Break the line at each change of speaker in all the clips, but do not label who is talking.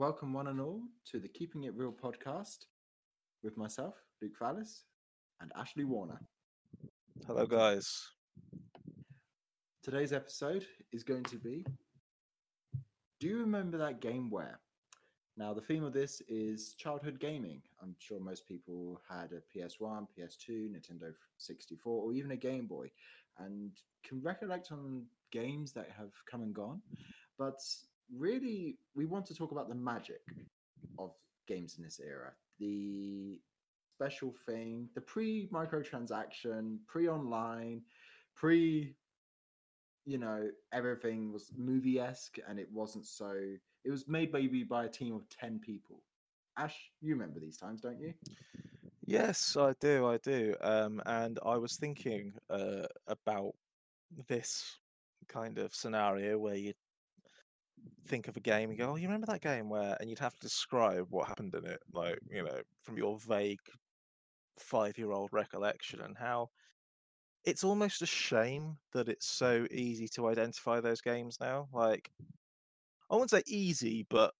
welcome one and all to the Keeping It Real podcast with myself, Luke Fallis, and Ashley Warner.
Hello, guys.
Today's episode is going to be Do you remember that game where? Now, the theme of this is childhood gaming. I'm sure most people had a PS1, PS2, Nintendo 64, or even a Game Boy, and can recollect on games that have come and gone. But really, we want to talk about the magic of games in this era. The special thing, the pre microtransaction, pre online, pre, you know, everything was movie esque and it wasn't so. It was made maybe by a team of 10 people. Ash, you remember these times, don't you?
Yes, I do. I do. Um, and I was thinking uh, about this kind of scenario where you think of a game and go, "Oh, you remember that game where?" And you'd have to describe what happened in it, like you know, from your vague five-year-old recollection, and how it's almost a shame that it's so easy to identify those games now. Like, I wouldn't say easy, but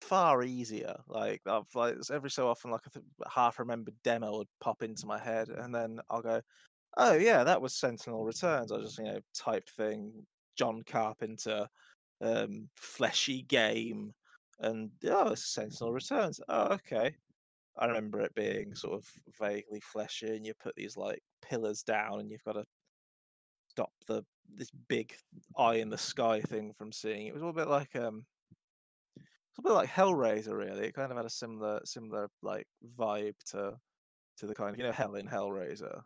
far easier. Like, I've like every so often, like a half-remembered demo would pop into my head, and then I'll go, "Oh yeah, that was Sentinel Returns." I just you know typed thing John Carpenter um, fleshy game, and oh, Sentinel Returns. Oh, okay. I remember it being sort of vaguely fleshy, and you put these like pillars down, and you've got to stop the this big eye in the sky thing from seeing. It was a bit like um, it's a bit like Hellraiser, really. It kind of had a similar similar like vibe to to the kind of you know Hell in Hellraiser.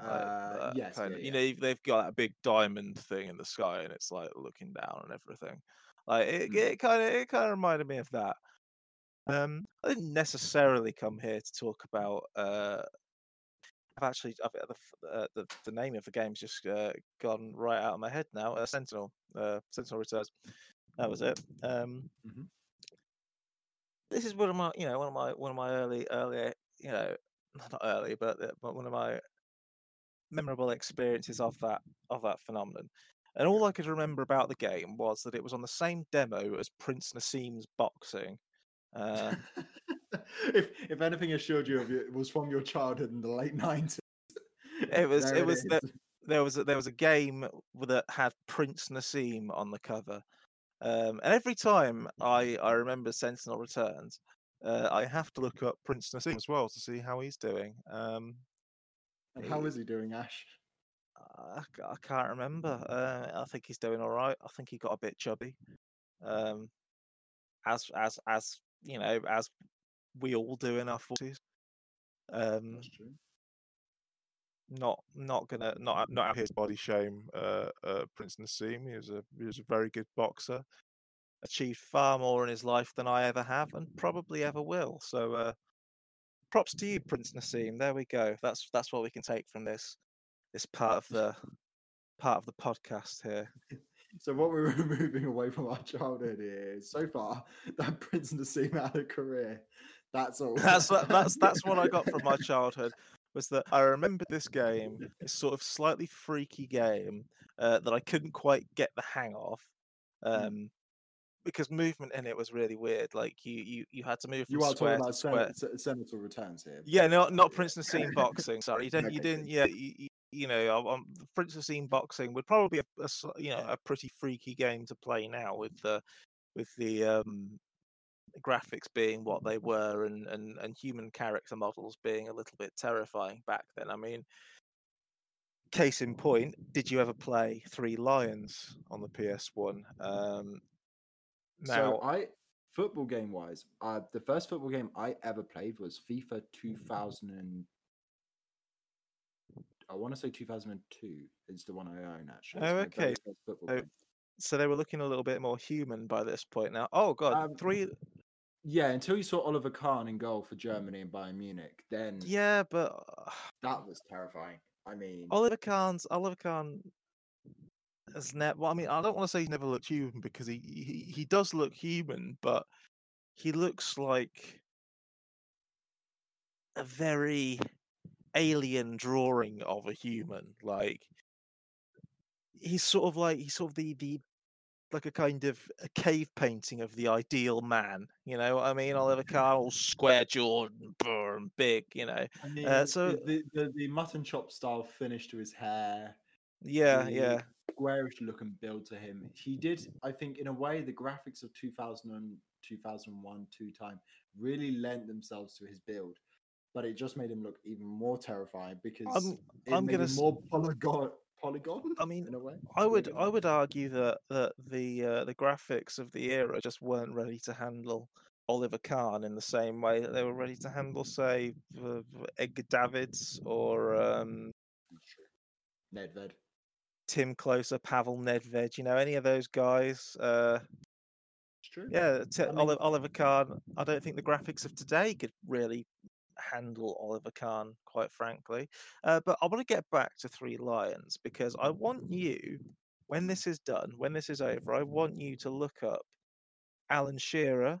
Like
Uh, yes,
kind
yeah,
of, you
yeah.
know, you've- they've got that big diamond thing in the sky, and it's like looking down and everything. Like it,
Mm.
it kind of, it kind of reminded me of that. Um, I didn't necessarily come here to talk about. Uh, I've actually, I've, the, uh, the the name of the game's just uh, gone right out of my head now. Uh, Sentinel, uh, Sentinel Returns. That was it. Um,
Mhm.
this is one of my, you know, one of my, one of my early, earlier you know, not early, but, uh, but one of my memorable experiences of that of that phenomenon. And all I could remember about the game was that it was on the same demo as Prince Naseem's boxing. Uh,
if if anything assured you of it, it was from your childhood in the late nineties.
it was it was the, there was a, there was a game that had Prince Naseem on the cover, um, and every time I I remember Sentinel Returns, uh, I have to look up Prince Naseem as well to see how he's doing. Um,
And how is he doing, Ash?
I can't remember. Uh, I think he's doing all right. I think he got a bit chubby. Um, as as as you know, as we all do in our forties. Um,
That's true.
not not gonna not not out his body shame. Uh, uh, Prince Naseem. He was a he was a very good boxer. Achieved far more in his life than I ever have, and probably ever will. So, uh, props to you, Prince Naseem. There we go. That's that's what we can take from this this part of the part of the podcast here.
So what we're moving away from our childhood is so far that Prince Naseem had a career. That's all.
that's what- that's that's what I got from my childhood was that I remembered this game, this sort of slightly freaky game uh, that I couldn't quite get the hang of,
Mm.
um, because movement in it was really weird. Like you you you had to move from
You are
square
talking about
square.
Sen- Sen- Senator returns here.
Yeah, no, not. Prince Naseem boxing. Sorry, you didn't. You didn't. Yeah, you, you, you know, um, um, Prince Naseem boxing would probably be a, a you know a pretty freaky game to play now with the with the um, graphics being what they were and, and and human character models being a little bit terrifying back then. I mean, case in point, did you ever play Three Lions on the PS One? Um, now,
So I football game wise, uh, the first football game I ever played was FIFA 2000 and I want to say 2002 is the one I own actually.
Oh, okay.
very first football game.
so they were looking a little bit more human by this point now. Oh God,
Um,
three.
Yeah, until you saw Oliver Kahn in goal for Germany and Bayern Munich, then
Yeah, but uh,
that was terrifying. I mean,
Oliver Kahn's Oliver Kahn has never. Well, I mean, I don't want to say he's never looked human because he, he he does look human, but he looks like a very alien drawing of a human. Like he's sort of like he's sort of the the like a kind of a cave painting of the ideal man. You know what I mean? Oliver Kahn, all square jawed and and big. You know.
I mean,
Uh, so-
the, the the mutton chop style finish to his hair,
Yeah,
the
yeah.
Squarish look and build to him. He did, I think, in a way, the graphics of 2000 and 2001 two time really lent themselves to his build, but it just made him look even more terrifying because
I'm-
it
I'm
made
gonna
him more polygon. Polygon.
I mean,
in a way,
I would I would argue that that the uh, the graphics of the era just weren't ready to handle Oliver Kahn in the same way that they were ready to handle, say, Edgar Davids or um.
Nedved.
Tim Closer, Pavel Nedved. You know, any of those guys. Uh,
It's true.
yeah, t-
I mean-
Oliver, Oliver Kahn. I don't think the graphics of today could really handle Oliver Kahn, quite frankly. Uh, but I want to get back to Three Lions because I want you, when this is done, when this is over, I want you to look up Alan Shearer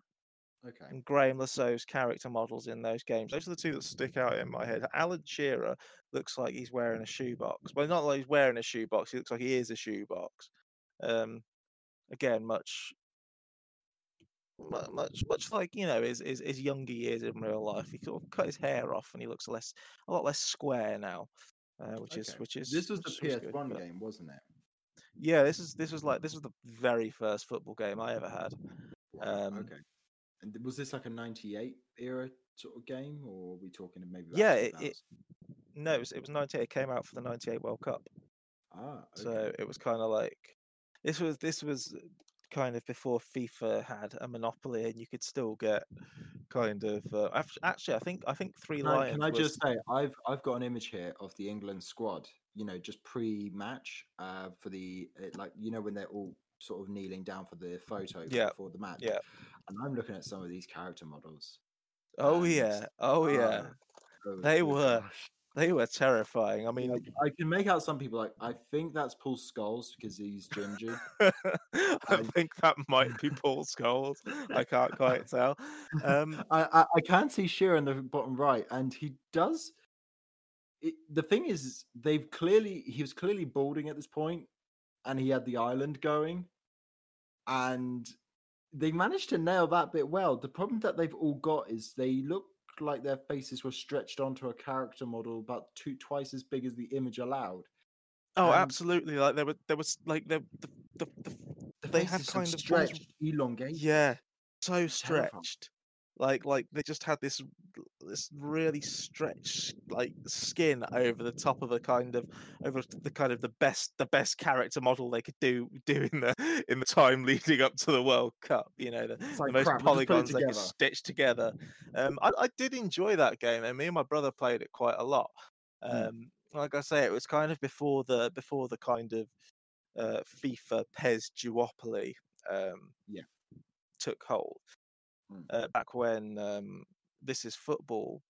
Okay.
and Graeme Le Saux's character models in those games. Those are the two that stick out in my head. Alan Shearer looks like he's wearing a shoebox. Well, not like he's wearing a shoebox. He looks like he is a shoebox. Um, again, much, much, much like you know his, his his younger years in real life. He sort of cut his hair off and he looks less, a lot less square now. Uh, which is which is
This was the PS1
but-
game, wasn't it?
Yeah, this is this was like this was the very first football game I ever had. Um,
okay. And was this like a 98 era sort of game, or are we talking maybe
Yeah, it- it- No, it was, it was ninety eight. It came out for the ninety eight World Cup.
Ah, okay.
So it was kind of like this was this was kind of before FIFA had a monopoly, and you could still get kind of uh, actually I think I think Three
Can I, can I
was-
just say I've I've got an image here of the England squad. You know, just pre-match uh, for the uh, like you know when they're all sort of kneeling down for the photo
Yeah,
before the match.
yeah.
And I'm looking at some of these character models.
Oh yeah, oh yeah,
oh,
They
good
were-
gosh.
they were terrifying. I mean,
I can make out some people like I think that's Paul Scholes because he's ginger.
I think that might be Paul Scholes. I can't quite tell. Um,
I, I I can see Shearer in the bottom right, and he does. It, the thing is, is they've clearly he was clearly balding at this point, and he had the island going, and they managed to nail that bit well. The problem that they've all got is they look like their faces were stretched onto a character model about two twice as big as the image allowed.
oh,
and-
absolutely. Like there were there was like the the, the, the
The
They had kind of
stretched, elongated.
Yeah, so stretched. Like like they just had this this really stretched like skin over the top of a kind of over the kind of the best the best character model they could do do in the in the time leading up to the World Cup. You know the,
It's
the most
crap, we'll just put it
polygons they could
together.
stitch together. Um, I, I did enjoy that game, and me and my brother played it quite a lot.
Mm.
Um, like I say, it was kind of before the before the kind of uh, FIFA PES duopoly um,
Yeah.
took hold.
Mm.
Uh, back when um, this is football.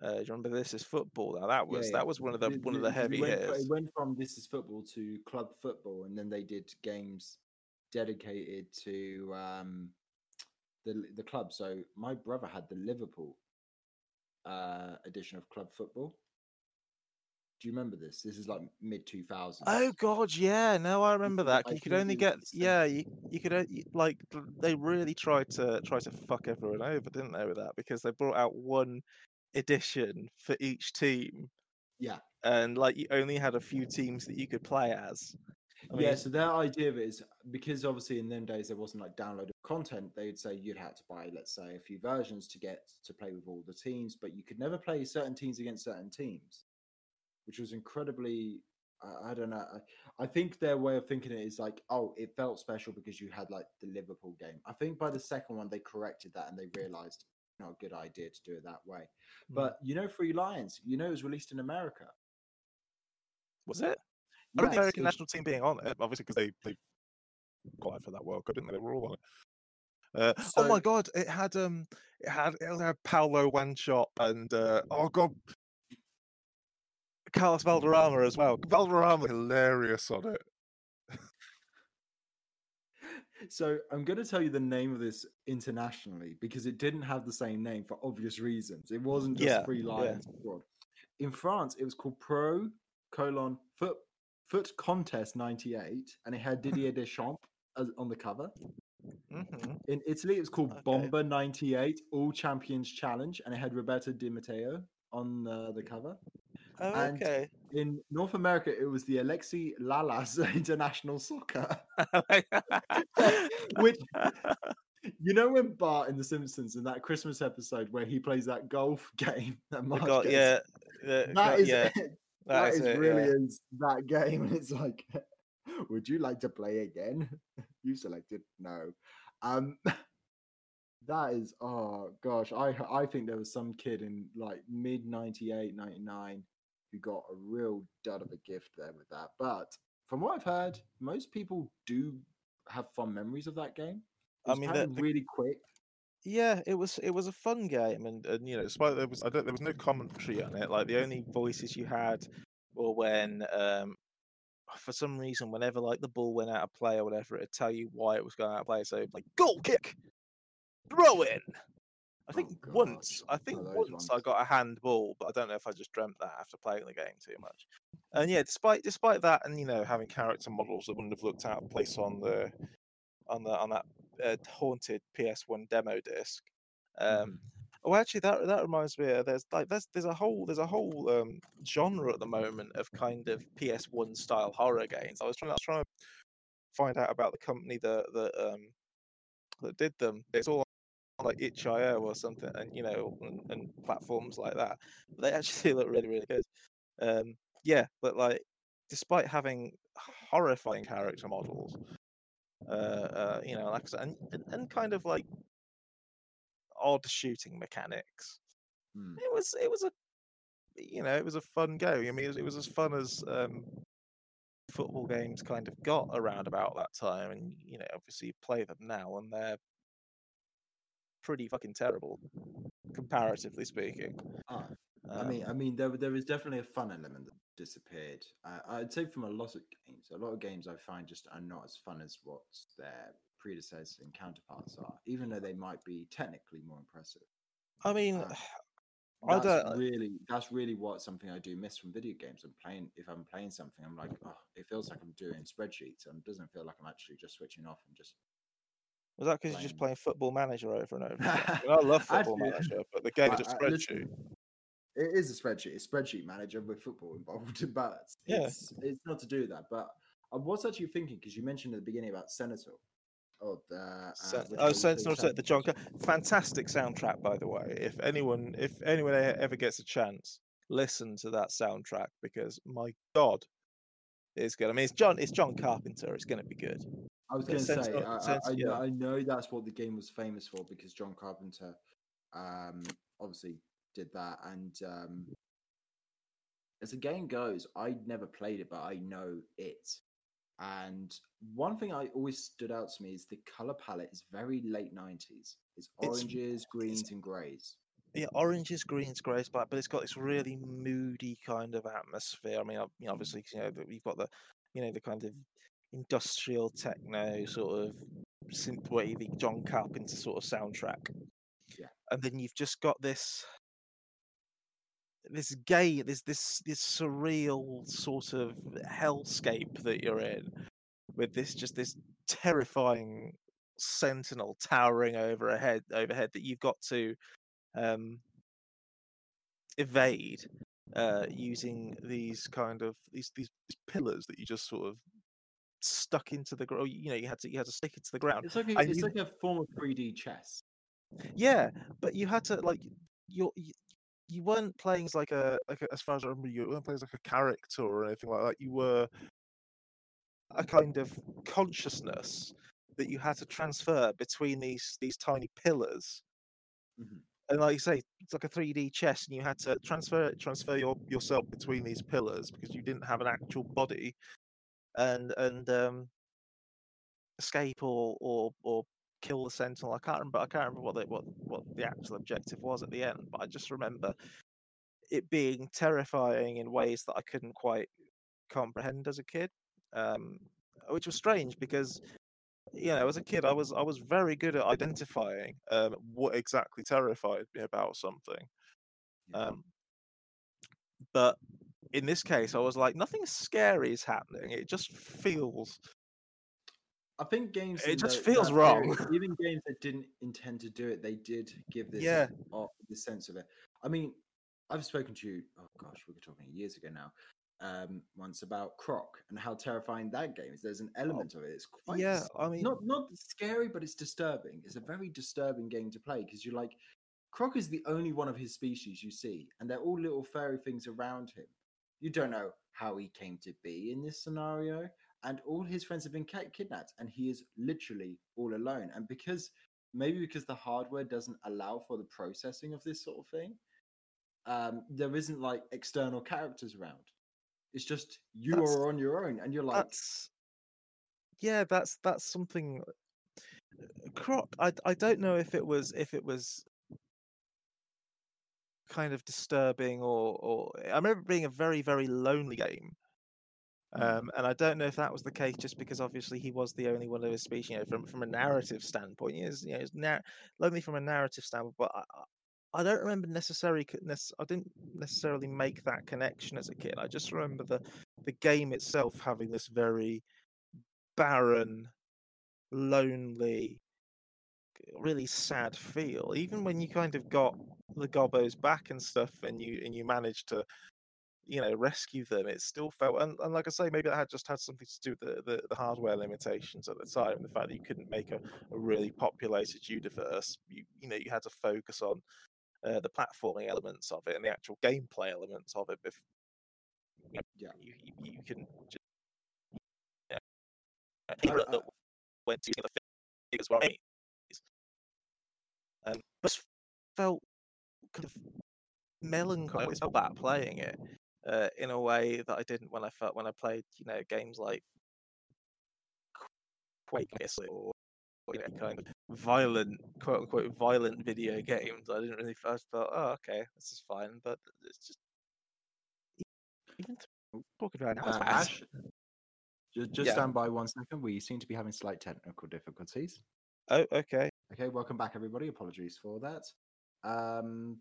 Uh, do you remember this is football? Now that was
yeah.
that was one of the
It-
one of the heavy
went,
hitters.
It went from this is football to club football, and then they did games dedicated to um, the the club. So my brother had the Liverpool uh, edition of club football. Do you remember this? This is like mid two thousands.
Oh God, yeah, no, I remember that. You could only get, yeah, you, you could like they really tried to try to fuck everyone over, didn't they, with that? Because they brought out one edition for each team,
Yeah.
and like you only had a few teams that you could play as. I mean,
yeah, so their idea of it is because obviously in them days there wasn't like downloaded content, they'd say you'd have to buy, let's say, a few versions to get to play with all the teams, but you could never play certain teams against certain teams, which was incredibly. I I don't know. I, I think their way of thinking it is like, oh, it felt special because you had like the Liverpool game. I think by the second one they corrected that and they realized not a good idea to do it that way.
Mm.
But you know, Free Lions, you know, it was released in America.
was it? I remember the
Yes,
American national team being on it, obviously because they they qualified for that World Cup, didn't they? They were all on it. Uh, oh my god! It had um, it had it had Paulo shot and uh, oh god, Carlos Valderrama as well. Valderrama hilarious on it.
So I'm going to tell you the name of this internationally because it didn't have the same name for obvious reasons. It wasn't just
Yeah,
Free
yeah.
Abroad. In France, it was called Pro colon Foot Foot Contest '98, and it had Didier Deschamps as, on the cover.
hmm
In Italy, it's called
Okay.
Bomber 98 All Champions Challenge, and it had Roberto Di Matteo on uh, the cover.
Oh,
And-
okay.
In North America, it was the Alexi Lalas International Soccer. Which- You know when Bart in The Simpsons in that Christmas episode where he plays that golf game that
The
Marge
go-
gets-
yeah, the
that is
yeah,
that
that
is
is it,
really
yeah.
is that game, and it's like, would you like to play again? you selected no. Um, that is oh gosh, I I think there was some kid in like mid 98, 99 who got a real dud of a gift there with that. But from what I've heard, most people do have fond memories of that game. It
I mean,
kind
the-
of
the-
really quick.
Yeah, it was it was a fun game, and, and you know, despite there was I don't, there was no commentary on it. Like the only voices you had were when, um, for some reason, whenever like the ball went out of play or whatever, it'd tell you why it was going out of play. So like goal kick, throw in. I think
Oh,
once. I think
Oh,
once I got a handball, but I don't know if I just dreamt that after playing the game too much. And yeah, despite despite that, and you know, having character models that wouldn't have looked out of place on the on the on that uh, haunted PS1 demo disc. Um,
Mhm.
Oh, actually, that that reminds me. Uh, there's like there's there's a whole there's a whole um, genre at the moment of kind of PS1 style horror games. I was trying I was trying to find out about the company that that um that did them. It's all like itch.io or something, and you know, and, and platforms like that. But they actually look really really good. Um, yeah, but like despite having horrifying character models, uh, uh, you know, like I said, and, and, and kind of like odd shooting mechanics.
Mm.
It was it was a you know it was a fun game. I mean, it was, it was as fun as um, football games kind of got around about that time, and you know, obviously you play them now, and they're pretty fucking terrible, comparatively speaking.
Ah, I mean, I
Um,
mean, there there is definitely a fun element that disappeared. Uh, I'd say from a lot of games, a lot of games I find just are not as fun as what their predecessors and counterparts are, even though they might be technically more impressive.
I mean,
uh,
I
That's
don't.
really that's really what something I do miss from video games. I'm playing if I'm playing something, I'm like, oh, it feels like I'm doing spreadsheets, and it doesn't feel like I'm actually just switching off and just.
Was that because you're just
playing-
Football Manager over and over? Again? I, mean, I love Football Manager, but the game is a spreadsheet.
It is a spreadsheet. It's spreadsheet manager with football involved, but
Yeah.
it's it's not to do that. But I was actually thinking because you mentioned at the beginning about Senator. Oh, the uh,
Sen- oh, Sentinel Set the John. Fantastic soundtrack, by the way. If anyone, if anyone ever gets a chance, listen to that soundtrack because my God, it's good. I mean, it's John. It's John Carpenter. It's going to be good.
I was going to say,
Sentinel-
I, I,
Sent-
I, know,
yeah.
I know that's what the game was famous for because John Carpenter, um, obviously did that. And um, as the game goes, I never played it, but I know it. And one thing I always stood out to me is the color palette is very late nineties. It's
It's-
oranges, greens, and greys.
Yeah, oranges, greens, greys, black, but it's got this really moody kind of atmosphere. I mean, you know, obviously, you know, you've got the, you know, the kind of industrial techno sort of synthwavy John Carpenter sort of soundtrack.
Yeah.
And then you've just got this this gay this this this surreal sort of hellscape that you're in with this just this terrifying sentinel towering over ahead overhead that you've got to um evade uh using these kind of these these, these pillars that you just sort of stuck into the ground you know you had to you had to stick it to the ground
It's like a, it's
you-
like a form of three D chess.
yeah, but you had to like you're, you you weren't playing as like a like a, as far as I remember, you weren't playing as like a character or anything like that. You were a kind of consciousness that you had to transfer between these these tiny pillars.
Mhm.
And like you say, it's like a 3D chess, and you had to transfer transfer your yourself between these pillars because you didn't have an actual body, and and um, escape or or or kill the sentinel. I can't remember. I can't remember what the what what the actual objective was at the end, but I just remember it being terrifying in ways that I couldn't quite comprehend as a kid, um, which was strange because you know as a kid I was I was very good at identifying um, what exactly terrified me about something. Um, but in this case, I was like, nothing scary is happening. It just feels
I think games.
It just
the-
feels wrong.
period, even games that didn't intend to do it, they did give this
Yeah.
this sense of it. I mean, I've spoken to you. Oh gosh, we were talking years ago now. Um, once about Croc and how terrifying that game is. There's an element of it. It's quite
Oh, yeah, I mean,
not not scary, but it's disturbing. It's a very disturbing game to play because you're like, Croc is the only one of his species you see, and they're all little fairy things around him. You don't know how he came to be in this scenario, and all his friends have been ki- kidnapped, and he is literally all alone. And because maybe because the hardware doesn't allow for the processing of this sort of thing, um, there isn't like external characters around. It's just you
That's-
are on your own, and you're like,
that's yeah, that's that's something. uh, Croc, I I don't know if it was if it was kind of disturbing or or I remember being a very very lonely game.
Mm.
Um, and I don't know if that was the case just because obviously he was the only one of his species. You know, from from a narrative standpoint, he is you know, it's nar- lonely from a narrative standpoint. But I, I- don't remember necessarily. I didn't necessarily make that connection as a kid. I just remember the the game itself having this very barren, lonely, really sad feel. Even when you kind of got the Gobbos back and stuff, and you and you managed to, you know, rescue them, it still felt. And, and like I say, maybe that had just had something to do with the, the, the hardware limitations at the time. The fact that you couldn't make a, a really populated universe. You you know you had to focus on uh, the platforming elements of it and the actual gameplay elements of it. Bef- you know,
Yeah.
you, you, you can just. Yeah.
I-
People
I-
that went to the figures were. Um, it felt kind of melancholy. I always felt bad playing it uh, in a way that I didn't when I felt when I played, you know, games like Quake, or you know, kind of violent, quote unquote, violent video games. I didn't really. first felt, oh, okay, this is fine, but it's just even talking about now,
uh. Ash, just, just
Yeah.
stand by one second. We seem to be having slight technical difficulties.
Oh, okay.
Okay, welcome back, everybody. Apologies for that. Um,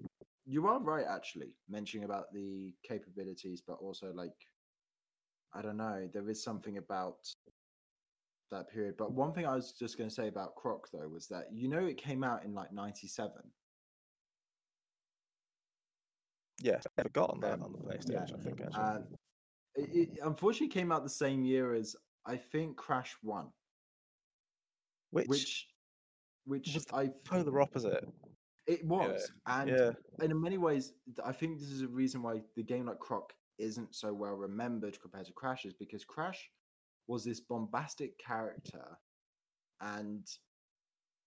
you are right, actually, mentioning about the capabilities, but also like, I don't know, there is something about that period. But one thing I was just going to say about Croc, though, was that you know it came out in like '97.
Yeah, I never got on that
Um,
on the
yeah,
PlayStation. I think actually.
Uh, it, it unfortunately came out the same year as I think Crash One,
which,
which, which
was
I
polar opposite.
It was, and
yeah.
in many ways, I think this is a reason why the game like Croc isn't so well remembered compared to Crash is because Crash was this bombastic character and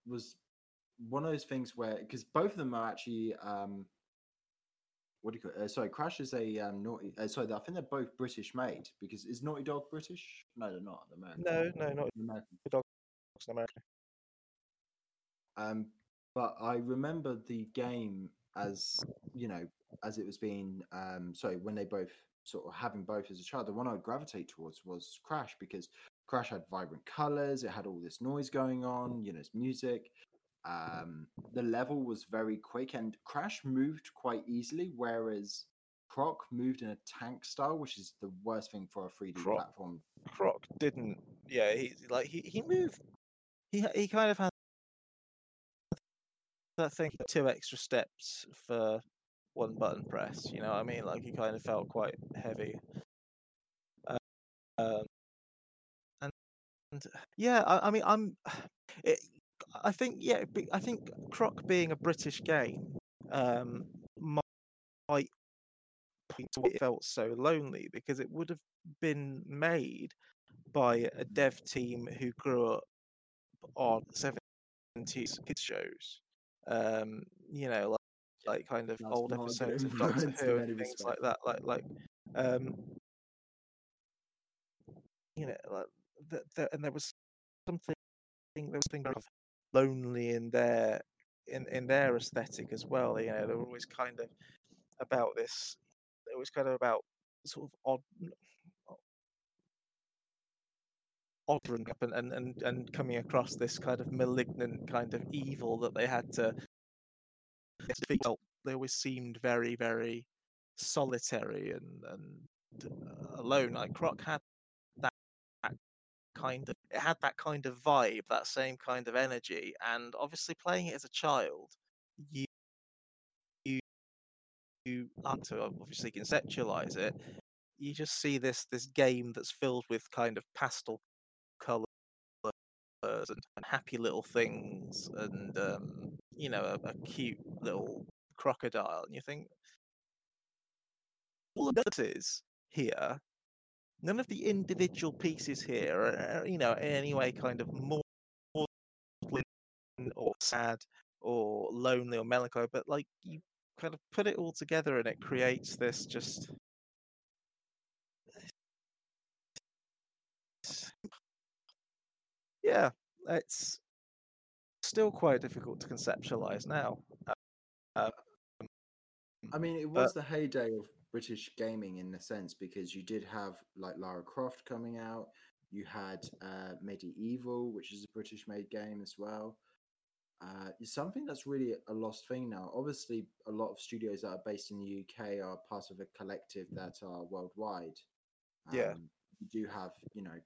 was one of those things where because both of them are actually um what do you call it? Uh, sorry, Crash is a um, naughty. Uh, sorry, I think they're both British made because is Naughty Dog British? No, they're not. American.
No, no, not
American.
in America.
Um, but I remember the game as you know, as it was being um, sorry, when they both sort of having both as a child, the one I'd gravitate towards was Crash because Crash had vibrant colors, it had all this noise going on, you know, it's music. Um, the level was very quick and Crash moved quite easily, whereas Croc moved in a tank style, which is the worst thing for a 3D
Croc.
platform.
Croc didn't. Yeah, he like he he moved. He he kind of had that thing two extra steps for one button press. You know I mean? Like he kind of felt quite heavy. Uh, Um, and, and yeah, I, I mean, I'm. It, I think yeah, I think Croc being a British game um, mi- might point to it felt so lonely because it would have been made by a dev team who grew up on 70s kids shows. Um, you know, like, like kind of
That's
old
not a good
episodes of Doctor Who and things
respect.
like that. Like like um, you know, like th- th- and there was something I think there was something kind of lonely in their in in their aesthetic as well. You know, they were always kind of about this. It was kind of about sort of odd, odd and and, and and and coming across this kind of malignant kind of evil that they had to. They always seemed very very solitary and and uh, alone. Like Croc had that kind of it had that kind of vibe, that same kind of energy, and obviously playing it as a child, you you you have to obviously conceptualize it. You just see this this game that's filled with kind of pastel colors and, and happy little things, and um, you know a, a cute little crocodile, and you think all of this is here none of the individual pieces here are, you know, in any way kind of more or sad or lonely or melancholy, but like you kind of put it all together and it creates this just. Yeah, it's still quite difficult to conceptualize now. Uh,
I mean, it was the heyday of British gaming in a sense because you did have like Lara Croft coming out. You had uh, MediEvil, which is a British-made game as well. Uh, it's something that's really a lost thing now. Obviously, a lot of studios that are based in the UK are part of a collective that are worldwide.
Um, yeah,
you do have you know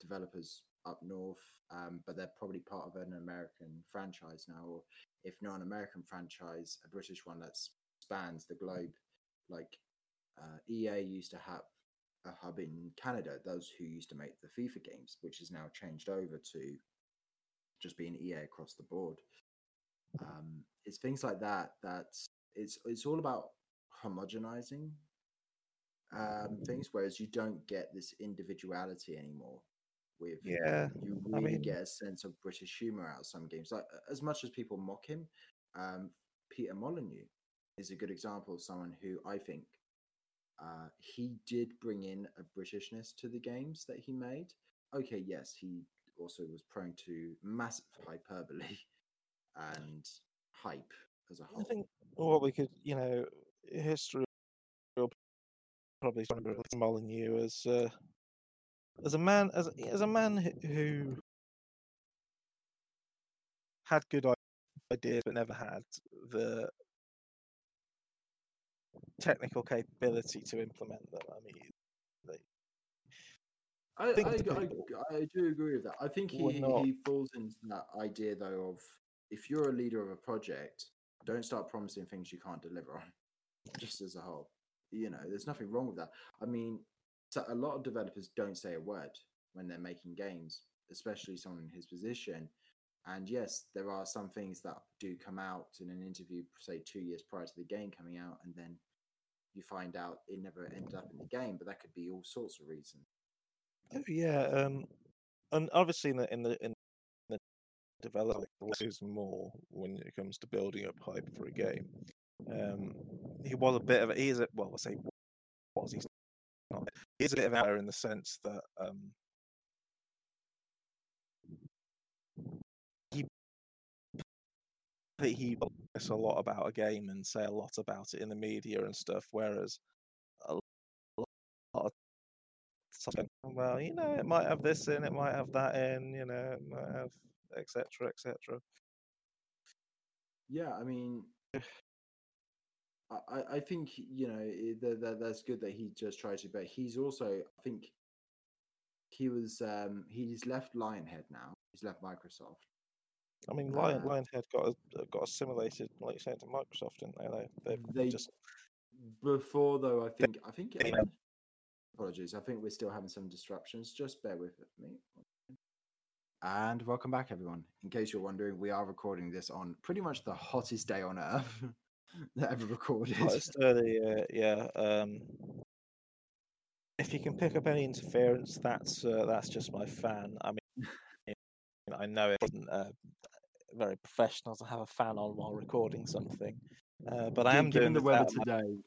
developers up north, um, but they're probably part of an American franchise now, or if not an American franchise, a British one that spans the globe. Like uh, EA used to have a hub in Canada, those who used to make the FIFA games, which is now changed over to just being EA across the board. Um, it's things like that that it's it's all about homogenizing um, things, whereas you don't get this individuality anymore. With
yeah,
you really I mean... get a sense of British humor out of some games. Like as much as people mock him, um, Peter Molyneux is a good example of someone who I think uh, he did bring in a Britishness to the games that he made. Okay, yes, he also was prone to massive hyperbole and hype as a whole.
I think what we could, you know, history will probably remember Molyneux as uh, as a man as as a man who had good ideas but never had the technical capability to implement them. I mean, they,
I, I, I, I, do agree with that. I think he, he falls into that idea though of if you're a leader of a project, don't start promising things you can't deliver on. Just as a whole, you know, there's nothing wrong with that. I mean, so a lot of developers don't say a word when they're making games, especially someone in his position. And yes, there are some things that do come out in an interview, say two years prior to the game coming out, and then you find out it never ended up in the game, but that could be all sorts of reasons.
Oh, yeah, um, and obviously in the in the in the development is more when it comes to building up hype for a game. Um, he was a bit of a, he's a well, I say was he's not he's a bit of an error in the sense that um, he he a lot about a game and say a lot about it in the media and stuff, whereas a lot of stuff, well, you know, it might have this in, it might have that in, you know, it might have etc. etc.
Yeah, I mean, I, I think you know that, that that's good that he just tried to, but he's also I think he was um he's left Lionhead now. He's left Microsoft,
I mean, Lion, uh, Lionhead got a, uh, got assimilated, like you said, to Microsoft, didn't they? They, they just
before though. I think I think. Apologies. I think we're still having some disruptions. Just bear with me. And welcome back, everyone. In case you're wondering, we are recording this on pretty much the hottest day on earth that ever recorded.
Early, uh, yeah. Um, if you can pick up any interference, that's uh, that's just my fan. I mean, I know it isn't uh, very professional to have a fan on while recording something, uh, but I am
doing
the
weather today.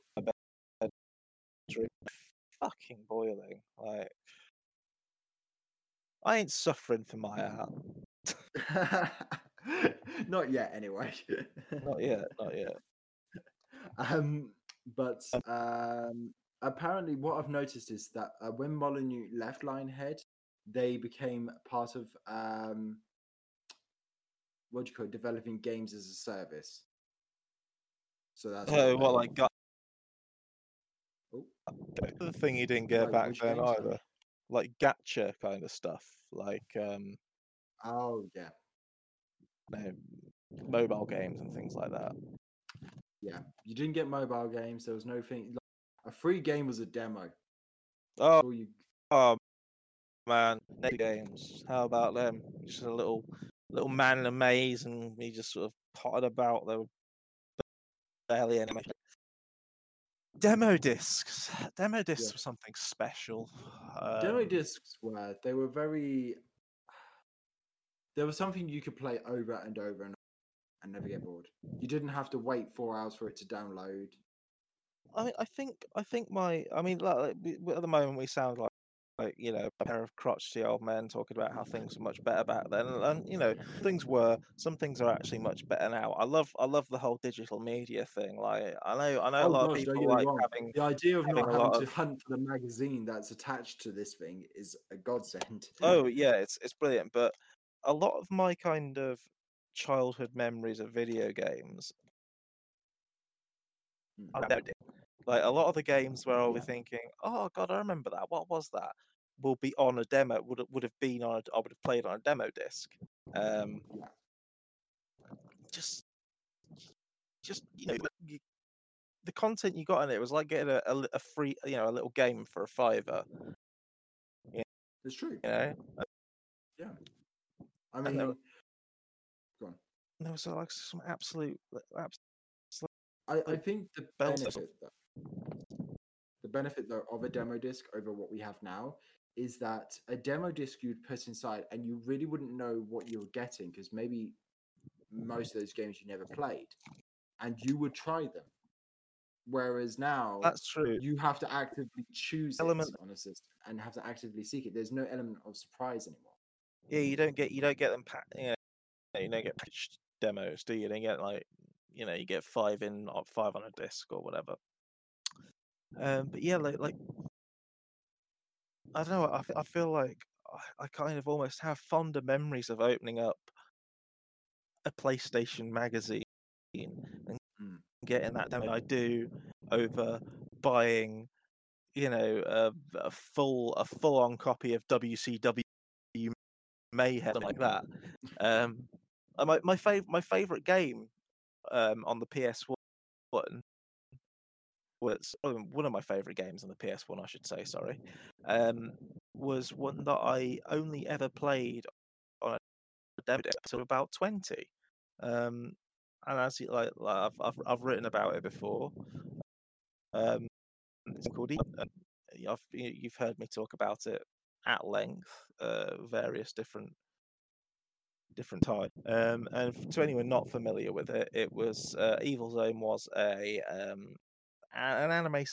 Fucking boiling! Like I ain't suffering for my art.
not yet, anyway.
not yet. Not yet.
Um, but um, apparently, what I've noticed is that uh, when Molyneux left Lionhead, they became part of um, what do you call it, developing games as a service. So that's
oh, what like got oh. the thing you didn't get back then either, like gacha kind of stuff. like um,
Oh yeah,
you know, mobile games and things like that.
Yeah. You didn't get mobile games. There was no thing. Like, a free game was a demo.
Oh,
you
oh man, Navy games. How about them? Just a little little man in a maze, and he just sort of potted about. There were barely any demo discs. Demo discs
Yeah.
were something special.
demo
Um,
discs were they were very. There was something you could play over and over and and never get bored. You didn't have to wait four hours for it to download.
I mean, I think I think my I mean, like, like, at the moment we sound like like you know a pair of crotchety old men talking about how things were much better back then, and, and you know things were. Some things are actually much better now. I love I love the whole digital media thing. Like I know I know a
Oh
lot
gosh,
of people like
wrong.
having
The idea of
having
not having to
of-
hunt for the magazine that's attached to this thing is a godsend.
oh yeah, it's it's brilliant. But a lot of my kind of childhood memories of video games
Mm.
Like a lot of the games where I'll be thinking, "Oh God, I remember that. What was that?" Will be on a demo. Would would have been on. A, I would have played on a demo disc. Um, just, just you know, you, the content you got in it was like getting a, a, a free, you know, a little game for a fiver.
Yeah, It's true.
You know,
I mean,
there-
go on.
And there was uh, like some absolute, like, abs-
I, I think the benefit though, the benefit though of a demo disc over what we have now is that a demo disc you'd put inside and you really wouldn't know what you were getting because maybe most of those games you never played and you would try them. Whereas now
That's true.
you have to actively choose
Element-
it on a system and have to actively seek it. There's no element of surprise anymore.
Yeah, you don't get you don't get them. Pa- you, know, you don't get patched demos, do you? You get like you know you get five in or five on a disc or whatever. Um, but yeah, like like I don't know. I, I feel like I, I kind of almost have fonder memories of opening up a PlayStation magazine and
Mm.
getting that demo. I do over buying, you know, a, a full a full on copy of WCW Mayhem like that. Um, uh, my my fav- my favorite game um, on the PS One was um, one of my favorite games on the PS One, I should say. Sorry, um, was one that I only ever played on a demo until about twenty. Um, and as you, like, like I've, I've I've written about it before. Um, it's called. I've, you- you've heard me talk about it at length, uh, various different different time. Um, and to anyone not familiar with it, it was uh, Evil Zone was a um, an anime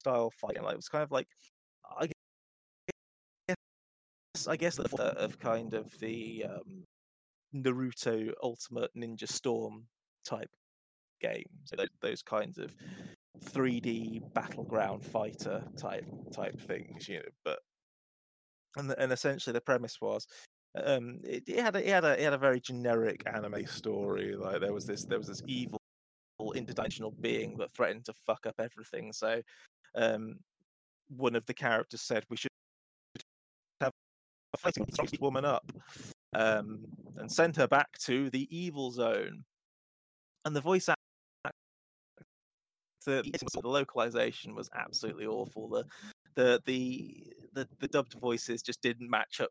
style fighting. Like it was kind of like I guess I guess the of kind of the um, Naruto Ultimate Ninja Storm type games. Those, those kinds of 3D battleground fighter type type things, you know. But and and essentially the premise was um it, it had a, it had a it had a very generic anime story like there was this there was this evil interdimensional being that threatened to fuck up everything so um one of the characters said we should have a fighting woman up um and send her back to the evil zone. And the voice act the, the localization was absolutely awful. The the the the, dubbed voices just didn't match up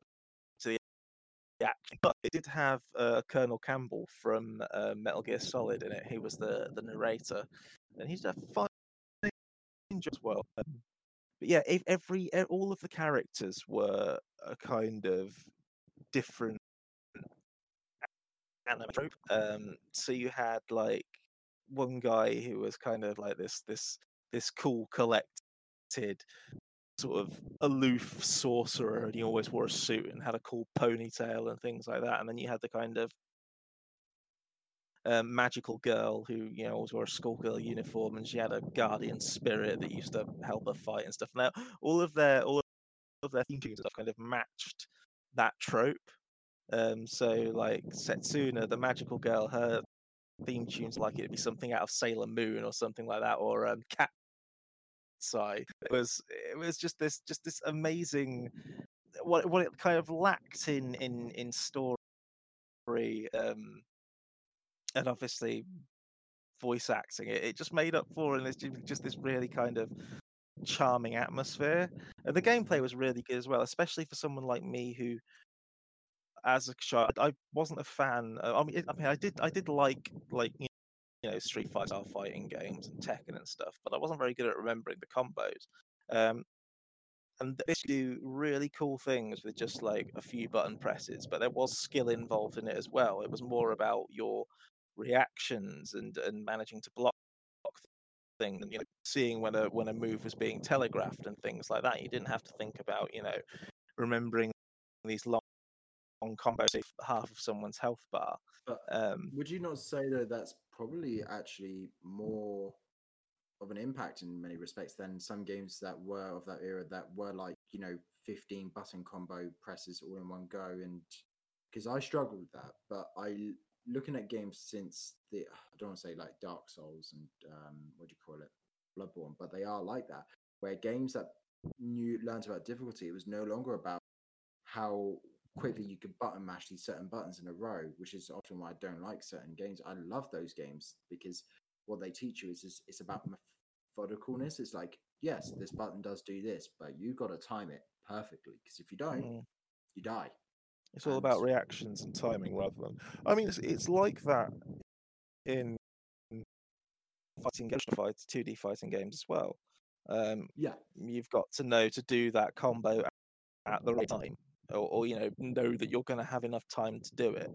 action. But it did have uh, Colonel Campbell from uh, Metal Gear Solid in it. He was the the narrator, and he's a ninja as well. Um, but yeah, if every all of the characters were a kind of different anime trope. Um, so you had like one guy who was kind of like this this this cool collected sort of aloof sorcerer and he always wore a suit and had a cool ponytail and things like that and then you had the kind of um, magical girl who you know always wore a schoolgirl uniform and she had a guardian spirit that used to help her fight and stuff. Now all of their all of their theme tunes stuff kind of matched that trope. Um so like setsuna the magical girl her theme tunes like it'd be something out of sailor moon or something like that or um cat side it was it was just this just this amazing what what it kind of lacked in in in story, um, and obviously voice acting, it, it just made up for, and it's just this really kind of charming atmosphere. And the gameplay was really good as well, especially for someone like me who, as a child, I wasn't a fan. I mean, I mean, I did, I did like like you know Street Fighter fighting games and Tekken and stuff, but I wasn't very good at remembering the combos. Um, and this do really cool things with just like a few button presses, but there was skill involved in it as well. It was more about your reactions and and managing to block things and you know seeing when a when a move was being telegraphed and things like that. You didn't have to think about you know remembering these long long combos half of someone's health bar.
But um, would you not say though that's probably actually more of an impact in many respects than some games that were of that era that were like you know 15 button combo presses all in one go and because i struggled with that but i looking at games since the i don't want to say like dark souls and um what do you call it bloodborne but they are like that where games that knew learned about difficulty it was no longer about how quickly you could button mash these certain buttons in a row which is often why i don't like certain games i love those games because what they teach you is, is it's about methodicalness. It's like, yes, this button does do this, but you've got to time it perfectly because if you don't, mm. you die.
It's all about reactions and timing rather than. I mean, it's, it's like that in fighting games, fights, 2D fighting games as well. Um,
yeah,
you've got to know to do that combo at the right time, or, or you know, know that you're going to have enough time to do it.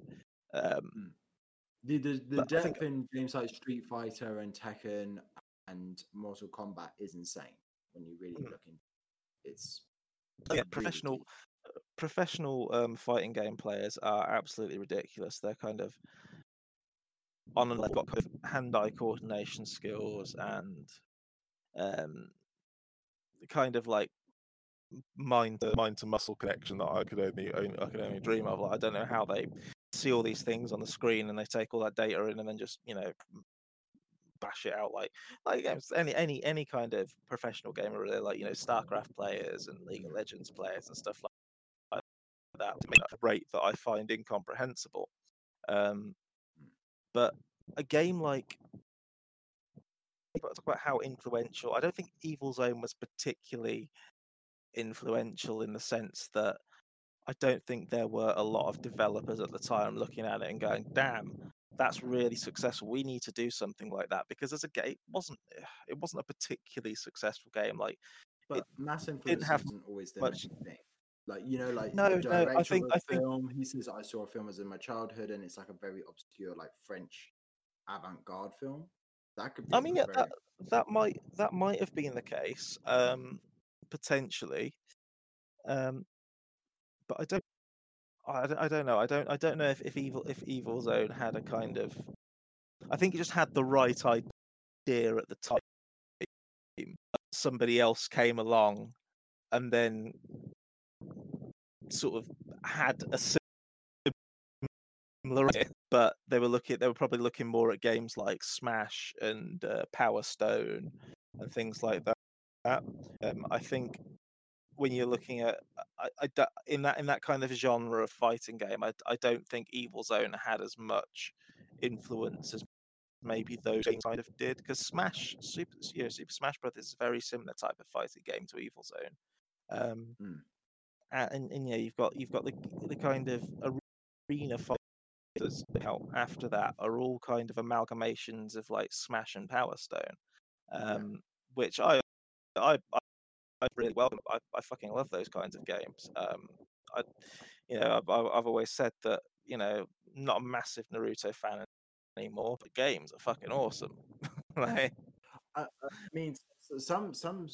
Um,
mm. The the, the depth think... in games like Street Fighter and Tekken and Mortal Kombat is insane when you really mm. look in. It's
oh, yeah, really professional deep. Uh, professional um, fighting game players are absolutely ridiculous. They're kind of on and they've got kind of hand-eye coordination skills and um, kind of like mind to mind to muscle connection that I could only, only I could only dream of. Like, I don't know how they see all these things on the screen and they take all that data in and then just you know bash it out like like any any any kind of professional gamer really like you know starcraft players and league of legends players and stuff like that at a rate that i find incomprehensible um but a game like talk about how influential i don't think evil zone was particularly influential in the sense that I don't think there were a lot of developers at the time looking at it and going, "Damn, that's really successful. We need to do something like that." Because as a game, it wasn't it wasn't a particularly successful game. Like,
but mass influence have isn't always the much... thing. Like you know, like
no, no. I think
I
film,
think he says I saw a film as in my childhood, and it's like a very obscure, like French avant-garde film. That could. I
mean, yeah, very... that that might that might have been the case, um, potentially. Um, but I don't. I, I don't know. I don't. I don't know if, if evil if Evil Zone had a kind of. I think it just had the right idea at the time. Somebody else came along, and then sort of had a similar, but they were looking. They were probably looking more at games like Smash and uh, Power Stone and things like that. Um, I think when you're looking at I, I, in that in that kind of genre of fighting game, I, I don't think Evil Zone had as much influence as maybe those games kind of did because Smash Super you know, Super Smash Brothers is a very similar type of fighting game to Evil Zone. Um, mm. and, and, and yeah, you've got you've got the the kind of arena fighters out after that are all kind of amalgamations of like Smash and Power Stone, um, yeah. which I I, I really well. I, I fucking love those kinds of games. Um, I, you know, I've, I've always said that you know, not a massive Naruto fan anymore, but games are fucking awesome. like,
I, I mean, some some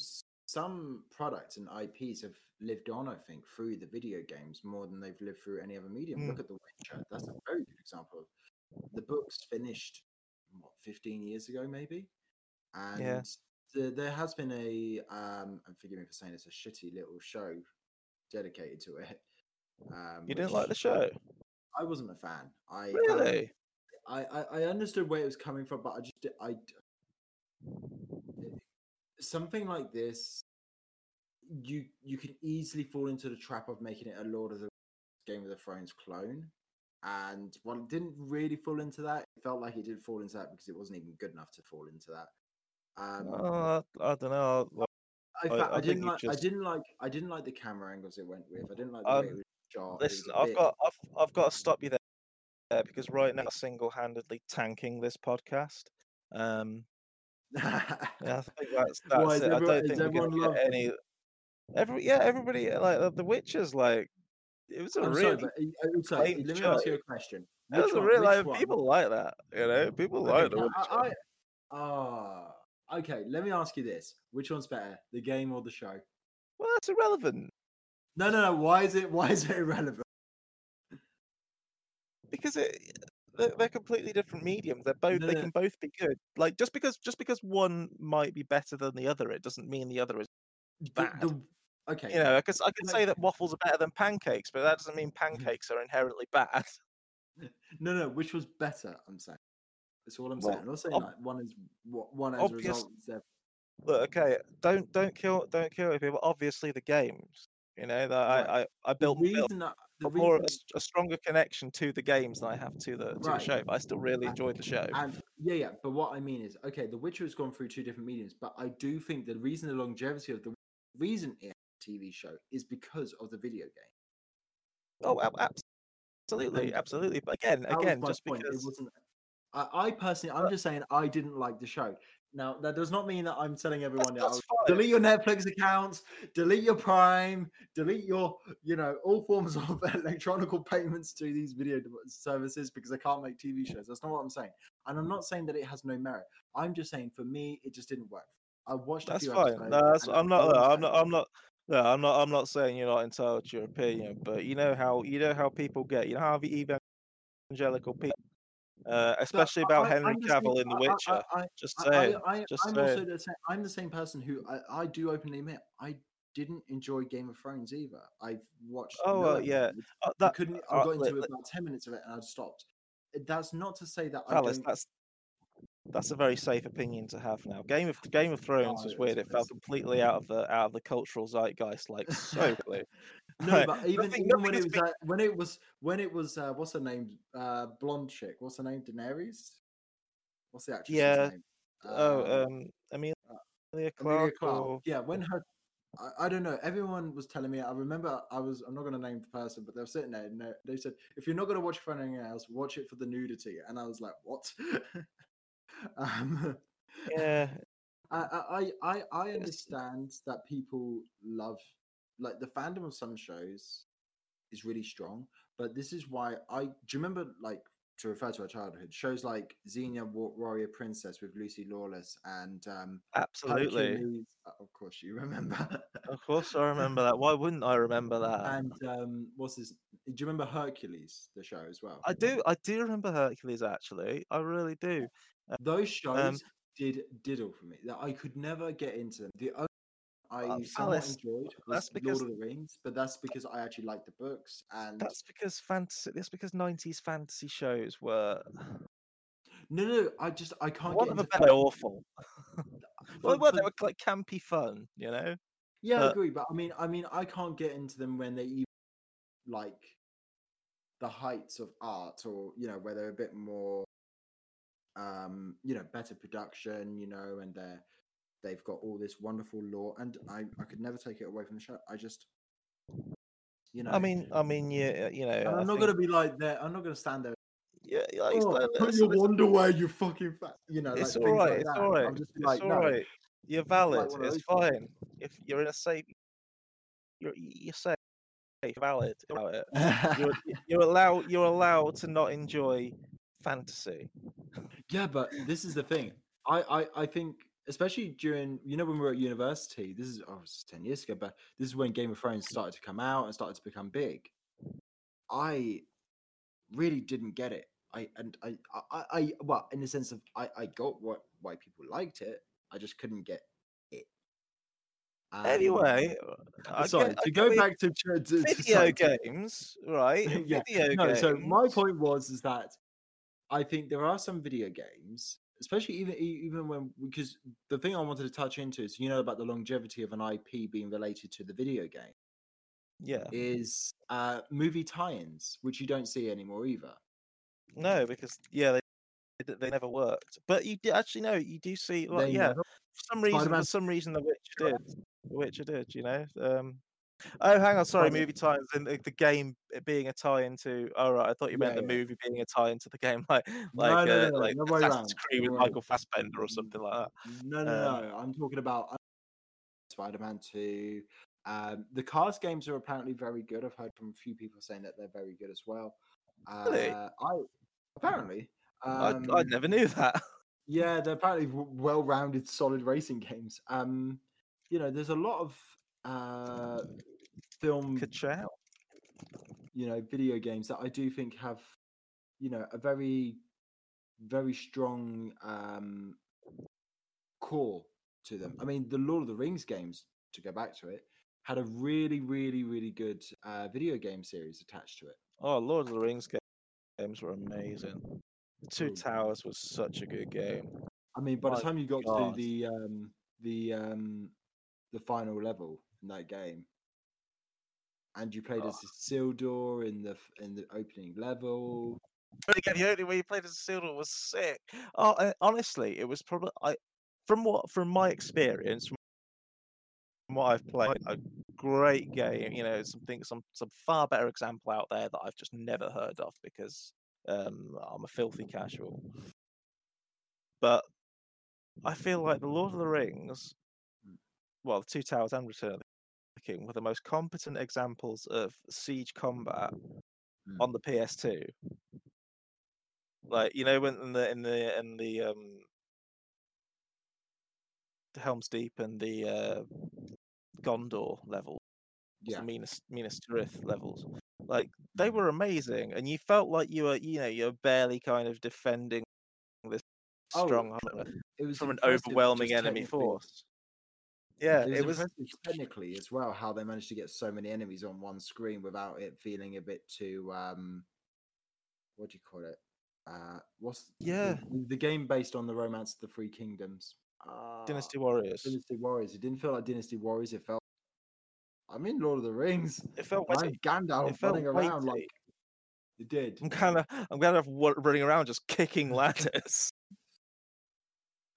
some products and IPs have lived on, I think, through the video games more than they've lived through any other medium. Mm. Look at The Witcher. That's a very good example. The books finished what 15 years ago, maybe, and yeah there has been a um and forgive me for saying it's a shitty little show dedicated to it
um you didn't like the show
i wasn't a fan i
really
I, I i understood where it was coming from but i just i something like this you you can easily fall into the trap of making it a Lord of the Game of the Thrones clone. And while it didn't really fall into that, it felt like it did fall into that because it wasn't even good enough to fall into that. Um,
Uh, I don't know. like,
I,
I- I
I, didn't like. I didn't like. I didn't like the camera angles it went with. I didn't like the way
Um,
it was shot.
Listen, I've
bit-
got, I've, I've got to stop you there, because right now, single-handedly tanking this podcast. Um, yeah, I think that's that's
is
it. I don't think we're gonna get any. Every yeah, everybody like uh, the Witches like it was a
I'm
really
sorry, uh, uh, sorry, let me ask you a question.
it
Which
a real like, people like that, you know. People
Okay,
like the
now,
Witcher.
I, I, ah, okay. Let me ask you this: Which one's better, the game or the show?
Well, that's irrelevant
No, no, no. Why is it? Why is it irrelevant?
because it they're, they're completely different mediums. They're both
No,
they
no.
can both be good. Like just because just because one might be better than the other, it doesn't mean the other is bad.
the- okay.
you know. Because I can say that waffles are better than pancakes, but that doesn't mean pancakes are inherently bad.
No, no. Which was better? I'm saying. That's all I'm
Well,
saying. I'm not saying like one is one as a result. Is there,
Look, okay, don't don't kill don't kill people. Obviously, the games. You know that
Right.
I, I I
the
built, built
that
more a,
reason-
a stronger connection to the games than I have to the to the show. But I still really
A-
enjoyed the show.
And yeah, yeah. But what I mean is, okay, The Witcher has gone through two different mediums, but I do think the reason the longevity of the reason it TV show is because of the video game.
Oh, absolutely, absolutely. But again,
That
again, just
point.
because
it wasn't. I, I personally, I'm just saying, I didn't like the show. Now, that does not mean that I'm telling everyone,
that's fine.
delete your Netflix accounts, delete your Prime, delete your, you know, all forms of electronic payments to these video services because I can't make TV shows. That's not what I'm saying. And I'm not saying that it has no merit. I'm just saying, for me, it just didn't work. I watched. a
That's
few
fine.
episodes
No, that's, I'm not. I'm not. I'm not. No, I'm not. I'm not saying you're not entitled to your opinion, but you know how you know how people get. You know how the evangelical people, uh, especially
I-
about
I-
Henry
the same-
Cavill in The
I- I-
Witcher.
I-
just
I,
saying.
I, I,
just
I'm
saying.
also the same. I'm the same person who I, I do openly admit I didn't enjoy Game of Thrones either. I've watched.
Oh,
no
uh, yeah. Uh,
I
that,
couldn't. I
uh,
got into about ten minutes of it and I stopped. That's not to say that I
Alice, that's that's a very safe opinion to have now. Game of Game of Thrones
Oh,
was weird. It
it
fell completely out of the out of the cultural zeitgeist, like so.
no, but even,
nothing-
even when it was
been-
uh, when it was when it was uh, what's her name? Uh, blonde chick. What's her name? Daenerys. What's the actress's
Yeah,
name?
oh, um, Amelia
Amelia Clarke,
or
Yeah, when her, I, I don't know. Everyone was telling me. I remember I was. I'm not going to name the person, but they were sitting there and they, they said, "If you're not going to watch it for anything else, watch it for the nudity." And I was like, "What?" um,
yeah,
I, I, I, I understand that people love, like the fandom of some shows is really strong, but this is why I. Do you remember, like, to refer to our childhood shows like Xena Warrior Princess with Lucy Lawless and um,
absolutely.
Hercules- uh, Of course, you remember.
Of course, I remember that. Why wouldn't I remember that?
and um, what's his? Do you remember Hercules, the show as well?
I do. I do remember Hercules. Actually, I really do.
Those shows
Um,
did diddle for me. That I could never get into them. The only I
Uh, Alice,
enjoyed
that's because-
Lord of the Rings, but that's because I actually liked the books. And
That's because fantasy. That's because '90s fantasy shows were
no, no, I just I can't
one
get
of
into
better awful. well, well, they were like campy fun, you know.
Yeah, I agree, but I mean, I mean, I can't get into them when they even like the heights of art, or you know, where they're a bit more, um, you know, better production, you know, and they're they've got all this wonderful lore, and I I could never take it away from the show. I just, you know,
I mean, I mean, yeah, uh, you know.
and
I
I'm not
think-
gonna be like there. I'm not gonna stand there.
Yeah, like,
Oh,
like-
put your
it's-
wonder where you fucking fat. You know,
It's
like
all
things
right.
like
It's
that.
all right.
I'm just
It's
like,
all
no.
right. You're valid.
one of
It's
those things.
fine. If you're in a safe, you're you're safe. Valid about it. You're you're allowed. You're allowed to not enjoy fantasy.
Yeah, but this is the thing. I, I, I think, especially during, you know, when we were at university, this is, oh, 10 years ago, but this is when Game of Thrones started to come out and started to become big. I really didn't get it. I, and I, I, I, well, in the sense of, I, I got what, why people liked it. I just couldn't get it. Um,
Anyway, I
sorry,
get-
to go back to, to, to
video
to-
games, right?
yeah,
Video
no,
games.
so my point was is that I think there are some video games especially even even when because the thing I wanted to touch into is you know about the longevity of an IP being related to the video game
Yeah.
is uh, movie tie-ins, which you don't see anymore either.
No, because yeah, they they- never worked. But you actually no, you do see like
They
yeah,
never-
for some reason
Spider-Man
for some reason the Witcher did. The Witcher did, you know. Um Oh, hang on, sorry, movie tie-ins and the, the game being a tie into. Oh right, I thought you meant
Yeah,
the
yeah.
movie being a tie into the game, like like
no, no,
uh,
no,
like
no
Assassin's Creed with. Michael Fassbender or something like that.
No, no,
Um,
no. I'm talking about Spider-Man Two. Um, the Cars games are apparently very good. I've heard from a few people saying that they're very good as well.
Really?
Uh, I apparently.
I,
Um,
I never knew that.
Yeah, they're apparently well-rounded, solid racing games. Um, you know, there's a lot of uh, film,
Ka-chow.
you know, video games that I do think have, you know, a very, very strong um, core to them. I mean, the Lord of the Rings games, to go back to it, had a really, really, really good uh, video game series attached to it.
Oh, Lord of the Rings games were amazing. The Two
Oh,
Towers was such a good game.
I mean, by the
My
time you got
God.
to the um, the um, the final level in that game, and you played as Isildur in the in the opening level.
But again, the only way you played as Isildur was sick. Oh, uh, honestly, it was probably I, from what from my experience, from what I've played, a great game. You know, something some some far better example out there that I've just never heard of because um, I'm a filthy casual. But I feel like the Lord of the Rings, well, the Two Towers and Return of the King were the most competent examples of siege combat
Mm.
on the PS2 like you know when in the in the in the um the Helm's Deep and the uh Gondor level
Yeah,
Minas Minas Tirith levels like they were amazing and you felt like you were you know you're barely kind of defending this
Oh,
stronghold
it was
from an overwhelming enemy force yeah
It was,
it was
technically as well how they managed to get so many enemies on one screen without it feeling a bit too um, what do you call it? Uh, what's
Yeah.
the, the game based on the Romance of the Three Kingdoms? Uh,
Dynasty Warriors
Dynasty Warriors. It didn't feel like Dynasty Warriors. It felt. I'm in Lord of the Rings.
it felt
I'm. Gandalf
it felt
running around
weighty.
like it did.
I'm kind of I'm kind of running around just kicking ladders.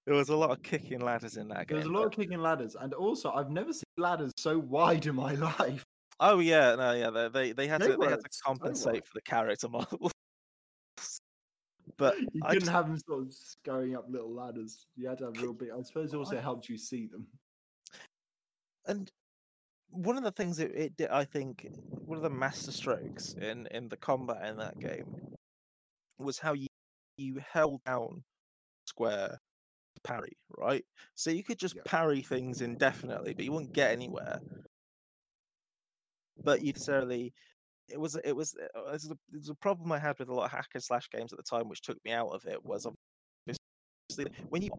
There was a lot of kicking ladders in that game.
There was a lot of kicking ladders, and also I've never seen ladders so wide in my life.
Oh yeah, no, yeah, they they, they had
They
to they had to compensate for the character models. but
You
I
couldn't
just-
have them sort of going up little ladders. You had to have real big. I suppose it also helped you see them.
and one of the things it, it did, I think, one of the master strokes in in the combat in that game was how you you held down square parry, right? So you could just
Yeah.
parry things indefinitely, but you wouldn't get anywhere. But you necessarily, it was it was uh, it was a, it was a problem I had with a lot of hack and slash games at the time, which took me out of it. Was obviously when you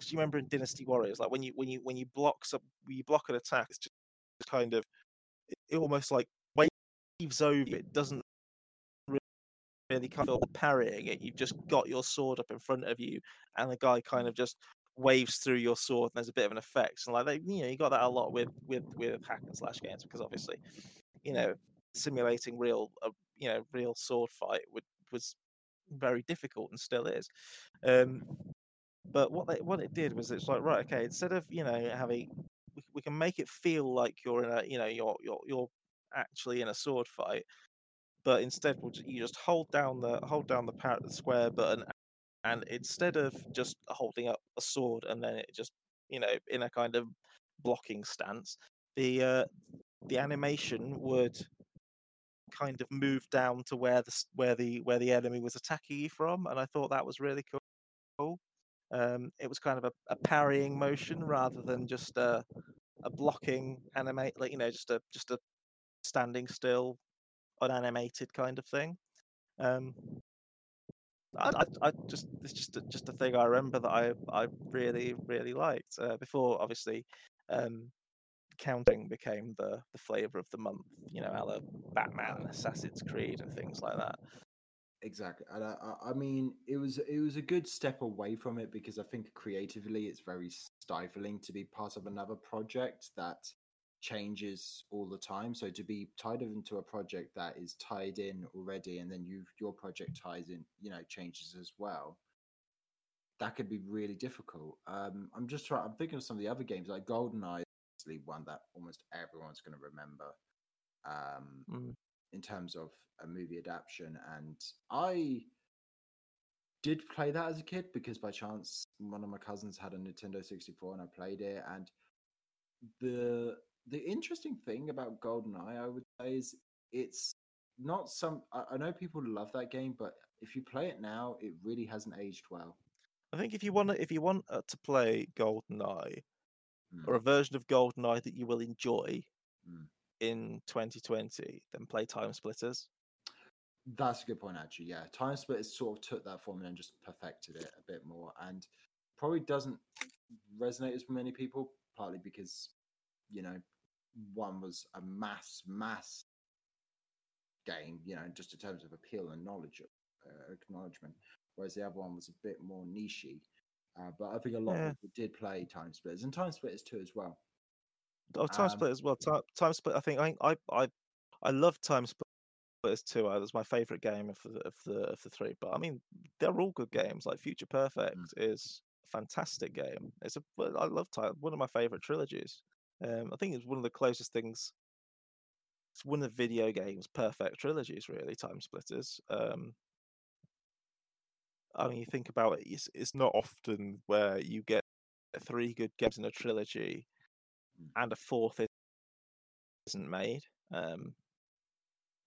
do you remember in Dynasty Warriors, like when you when you when you block some you block an attack, it's just kind of it, it almost like waves over. It doesn't really kind of parrying it. You've just got your sword up in front of you, and the guy kind of just waves through your sword, and there's a bit of an effect. And like they, you know, you got that a lot with with with hack and slash games because obviously, you know, simulating real uh, you know real sword fight would was very difficult and still is. Um, but what they, what it did was it's like right, okay, instead of you know having we, we can make it feel like you're in a you know you're you're you're actually in a sword fight, but instead we'll ju- you just hold down the hold down the par- square button, and instead of just holding up a sword and then it just you know in a kind of blocking stance, the uh, the animation would kind of move down to where the where the where the enemy was attacking you from, and I thought that was really cool. Um, it was kind of a, a parrying motion rather than just a a blocking animate, like you know, just a just a standing still, unanimated kind of thing. Um, I, I, I just it's just a, just a thing I remember that I I really really liked uh, before obviously um, counting became the the flavor of the month. You know, a Batman Assassin's Creed and things like that.
Exactly. And I- I mean, it was it was a good step away from it because I think creatively it's very stifling to be part of another project that changes all the time. So to be tied into a project that is tied in already, and then you your project ties in, you know, changes as well. That could be really difficult. Um, I'm just trying. I'm thinking of some of the other games like GoldenEye, obviously one that almost everyone's going to remember. Um,
Mm.
in terms of a movie adaptation. And I did play that as a kid because by chance one of my cousins had a Nintendo 64 and I played it. And the the interesting thing about GoldenEye, I would say, is it's not some. I, I know people love that game, but if you play it now, it really hasn't aged well.
I think if you want to, if you want uh, to play GoldenEye
Mm,
or a version of GoldenEye that you will enjoy
Mm.
in 2020, then play Time Splitters.
That's a good point, actually. Yeah, Time Splitters sort of took that formula and just perfected it a bit more, and probably doesn't resonate as many people. Partly because, you know, one was a mass mass game, you know, just in terms of appeal and knowledge, uh, acknowledgement, whereas the other one was a bit more nichey. Uh, but I think a lot
Yeah.
of people did play Time Splitters and Time Splitters too as well.
Oh, Time
Um,
Split as well. Time, Time Split. I think I I I, I love Time Splitters too. Uh, That's my favorite game of the of the of the three. But I mean, they're all good games. Like Future Perfect is a fantastic game. It's a I love Time. One of my favorite trilogies. Um, I think it's one of the closest things. It's one of the video games perfect trilogies, really. Time Splitters. Um, I mean, you think about it. It's, it's not often where you get three good games in a trilogy,
Mm.
and a fourth isn't made. Um,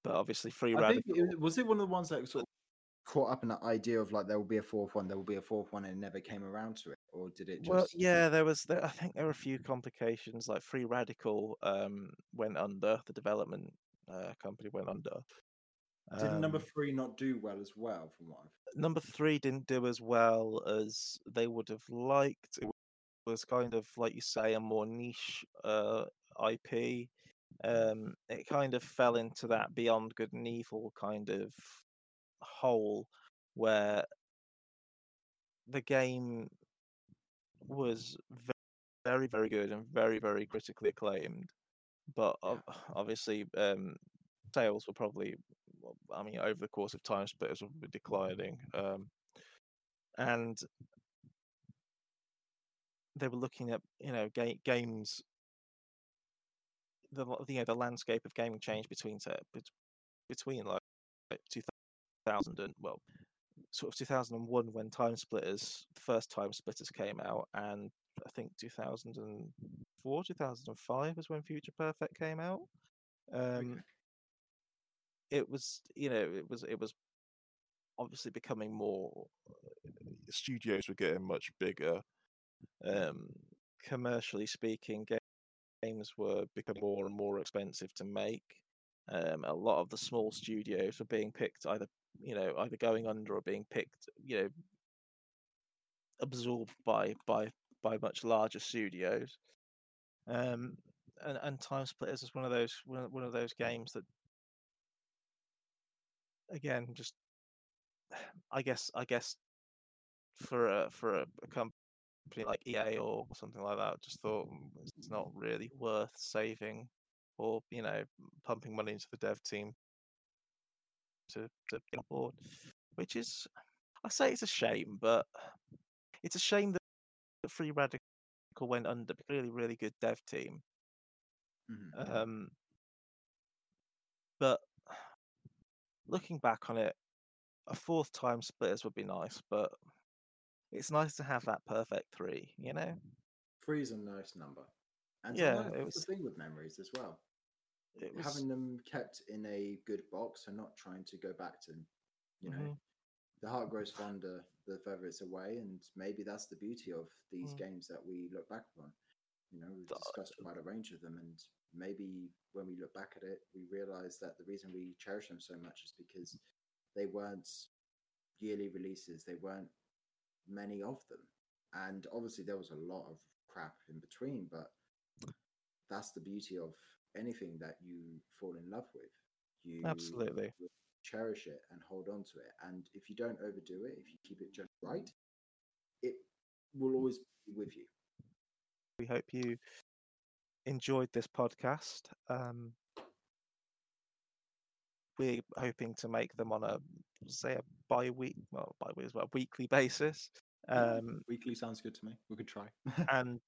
but obviously, Free
I
Radical.
think it, was it one of the ones that sort of caught up in that idea of like there will be a fourth one, there will be a fourth one, and it never came around to it, or did it just?
Well, yeah, there was. There, I think there were a few complications. Like Free Radical um, went under. The development uh, company went under.
Did number
Um,
three not do well as well? From what I've
number three didn't do as well as they would have liked. It was kind of like you say a more niche uh, IP. Um, it kind of fell into that Beyond Good and Evil kind of hole where the game was very very good and very very critically acclaimed, but obviously um, sales were probably I mean over the course of time splitters were declining, um, and they were looking at you know ga- games. The you know the landscape of gaming changed between between like, like 2000 and well sort of 2001 when time splitters the first time splitters came out and i think 2004 2005 was when future perfect came out. Um
Okay.
it was you know it was it was obviously becoming more studios were getting much bigger. Um commercially speaking games were becoming more and more expensive to make. Um a lot of the small studios were being picked either you know either going under or being picked you know absorbed by by by much larger studios. Um and, and time splitters is one of those one of, those games that again just i guess i guess for a for a, a company like ea or something like that just thought "Mm, it's not really worth saving or you know pumping money into the dev team to to get on board which is i say it's a shame but it's a shame that free radical went under really really good dev team
Mhm.
um but looking back on it a fourth time splitters would be nice but it's nice to have that perfect three you know
Three is a nice number, and
Yeah,
sometimes
it was-
the thing with memories as well.
Was
Having them kept in a good box and not trying to go back to, you know,
Mhm.
the heart grows fonder the further it's away, and maybe that's the beauty of these
Mm.
games that we look back upon. You know, we've discussed quite a range of them, and maybe when we look back at it, we realize that the reason we cherish them so much is because they weren't yearly releases, they weren't many of them, and obviously there was a lot of crap in between, but that's the beauty of anything that you fall in love with. You
Absolutely.
cherish it and hold on to it. And if you don't overdo it, if you keep it just right, it will always be with you.
We hope you enjoyed this podcast. Um, we're hoping to make them on a say a bi-week, well, bi-week as well, weekly basis. Um,
Weekly sounds good to me. We could try.
and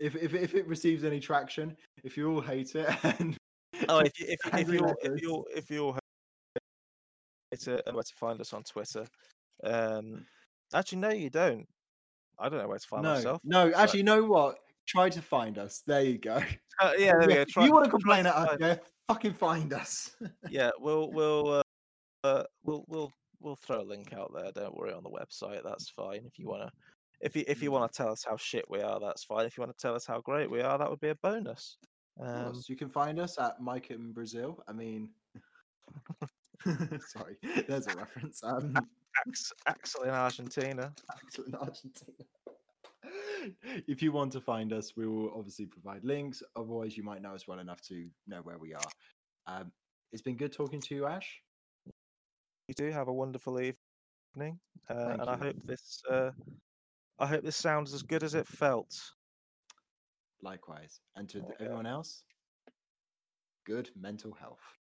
if, if if it receives any traction, if you all hate it, and
oh, if you, if, you- if you're if you're if you're it's a where to find us on Twitter. Um, actually, no, you don't. I don't know where to find
no,
myself.
no, actually, you know what? Try to find us. There you go.
Uh, yeah, there we go. Try,
you want to complain at us? Yeah, fucking find us.
yeah, we'll we'll uh, uh, we'll we'll we'll throw a link out there. Don't worry on the website. That's fine. If you wanna, if you if you
Mm.
want to tell us how shit we are, that's fine. If you want to tell us how great we are, that would be a bonus. Um,
you can find us at Mike in Brazil. I mean, sorry, there's a reference. Um,
Ax- Axel in Argentina.
Axel in Argentina. if you want to find us, we will obviously provide links. Otherwise, you might know us well enough to know where we are. Um, it's been good talking to you, Ash.
You do have a wonderful evening, uh, and I hope this uh, I hope this sounds as good as it felt.
Likewise. And to
oh
th- everyone else, good mental health.